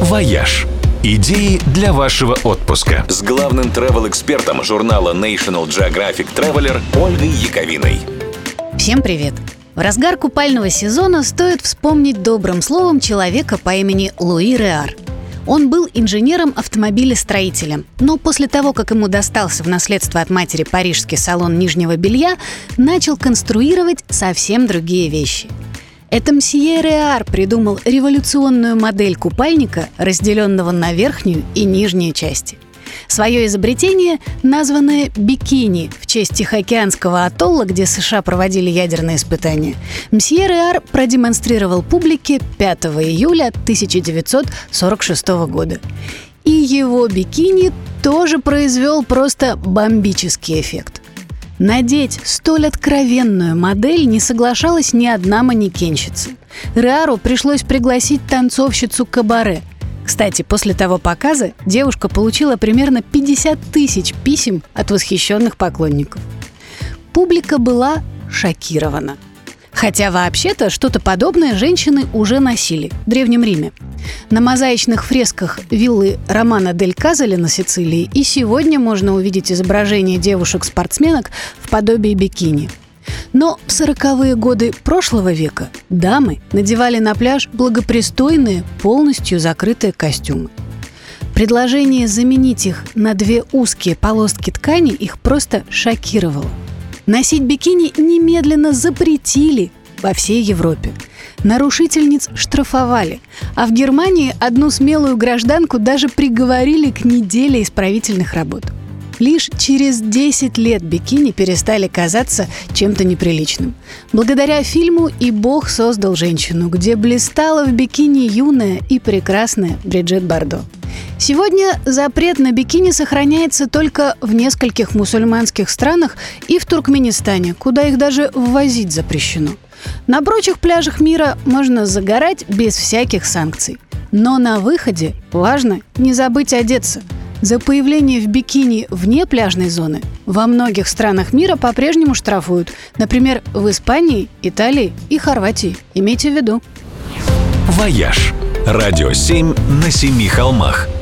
«Вояж». Идеи для вашего отпуска. С главным travel-экспертом журнала National Geographic Traveler Ольгой Яковиной. Всем привет! В разгар купального сезона стоит вспомнить добрым словом человека по имени Луи Реар. Он был инженером-автомобилестроителем, но после того, как ему достался в наследство от матери парижский салон нижнего белья, начал конструировать совсем другие вещи – это мсье Реар придумал революционную модель купальника, разделенного на верхнюю и нижнюю части. Свое изобретение, названное «бикини» в честь Тихоокеанского атолла, где США проводили ядерные испытания, мсье Реар продемонстрировал публике 5 июля 1946 года. И его бикини тоже произвел просто бомбический эффект. Надеть столь откровенную модель не соглашалась ни одна манекенщица. Реару пришлось пригласить танцовщицу кабаре. Кстати, после того показа девушка получила примерно 50 тысяч писем от восхищенных поклонников. Публика была шокирована – Хотя вообще-то что-то подобное женщины уже носили в Древнем Риме. На мозаичных фресках виллы Романа дель Казеля на Сицилии и сегодня можно увидеть изображение девушек-спортсменок в подобии бикини. Но в сороковые годы прошлого века дамы надевали на пляж благопристойные, полностью закрытые костюмы. Предложение заменить их на две узкие полоски ткани их просто шокировало. Носить бикини немедленно запретили во всей Европе. Нарушительниц штрафовали, а в Германии одну смелую гражданку даже приговорили к неделе исправительных работ. Лишь через 10 лет бикини перестали казаться чем-то неприличным. Благодаря фильму «И Бог создал женщину», где блистала в бикини юная и прекрасная Бриджит Бардо. Сегодня запрет на бикини сохраняется только в нескольких мусульманских странах и в Туркменистане, куда их даже ввозить запрещено. На прочих пляжах мира можно загорать без всяких санкций. Но на выходе важно не забыть одеться. За появление в бикини вне пляжной зоны во многих странах мира по-прежнему штрафуют. Например, в Испании, Италии и Хорватии. Имейте в виду. «Вояж» – радио 7 на семи холмах –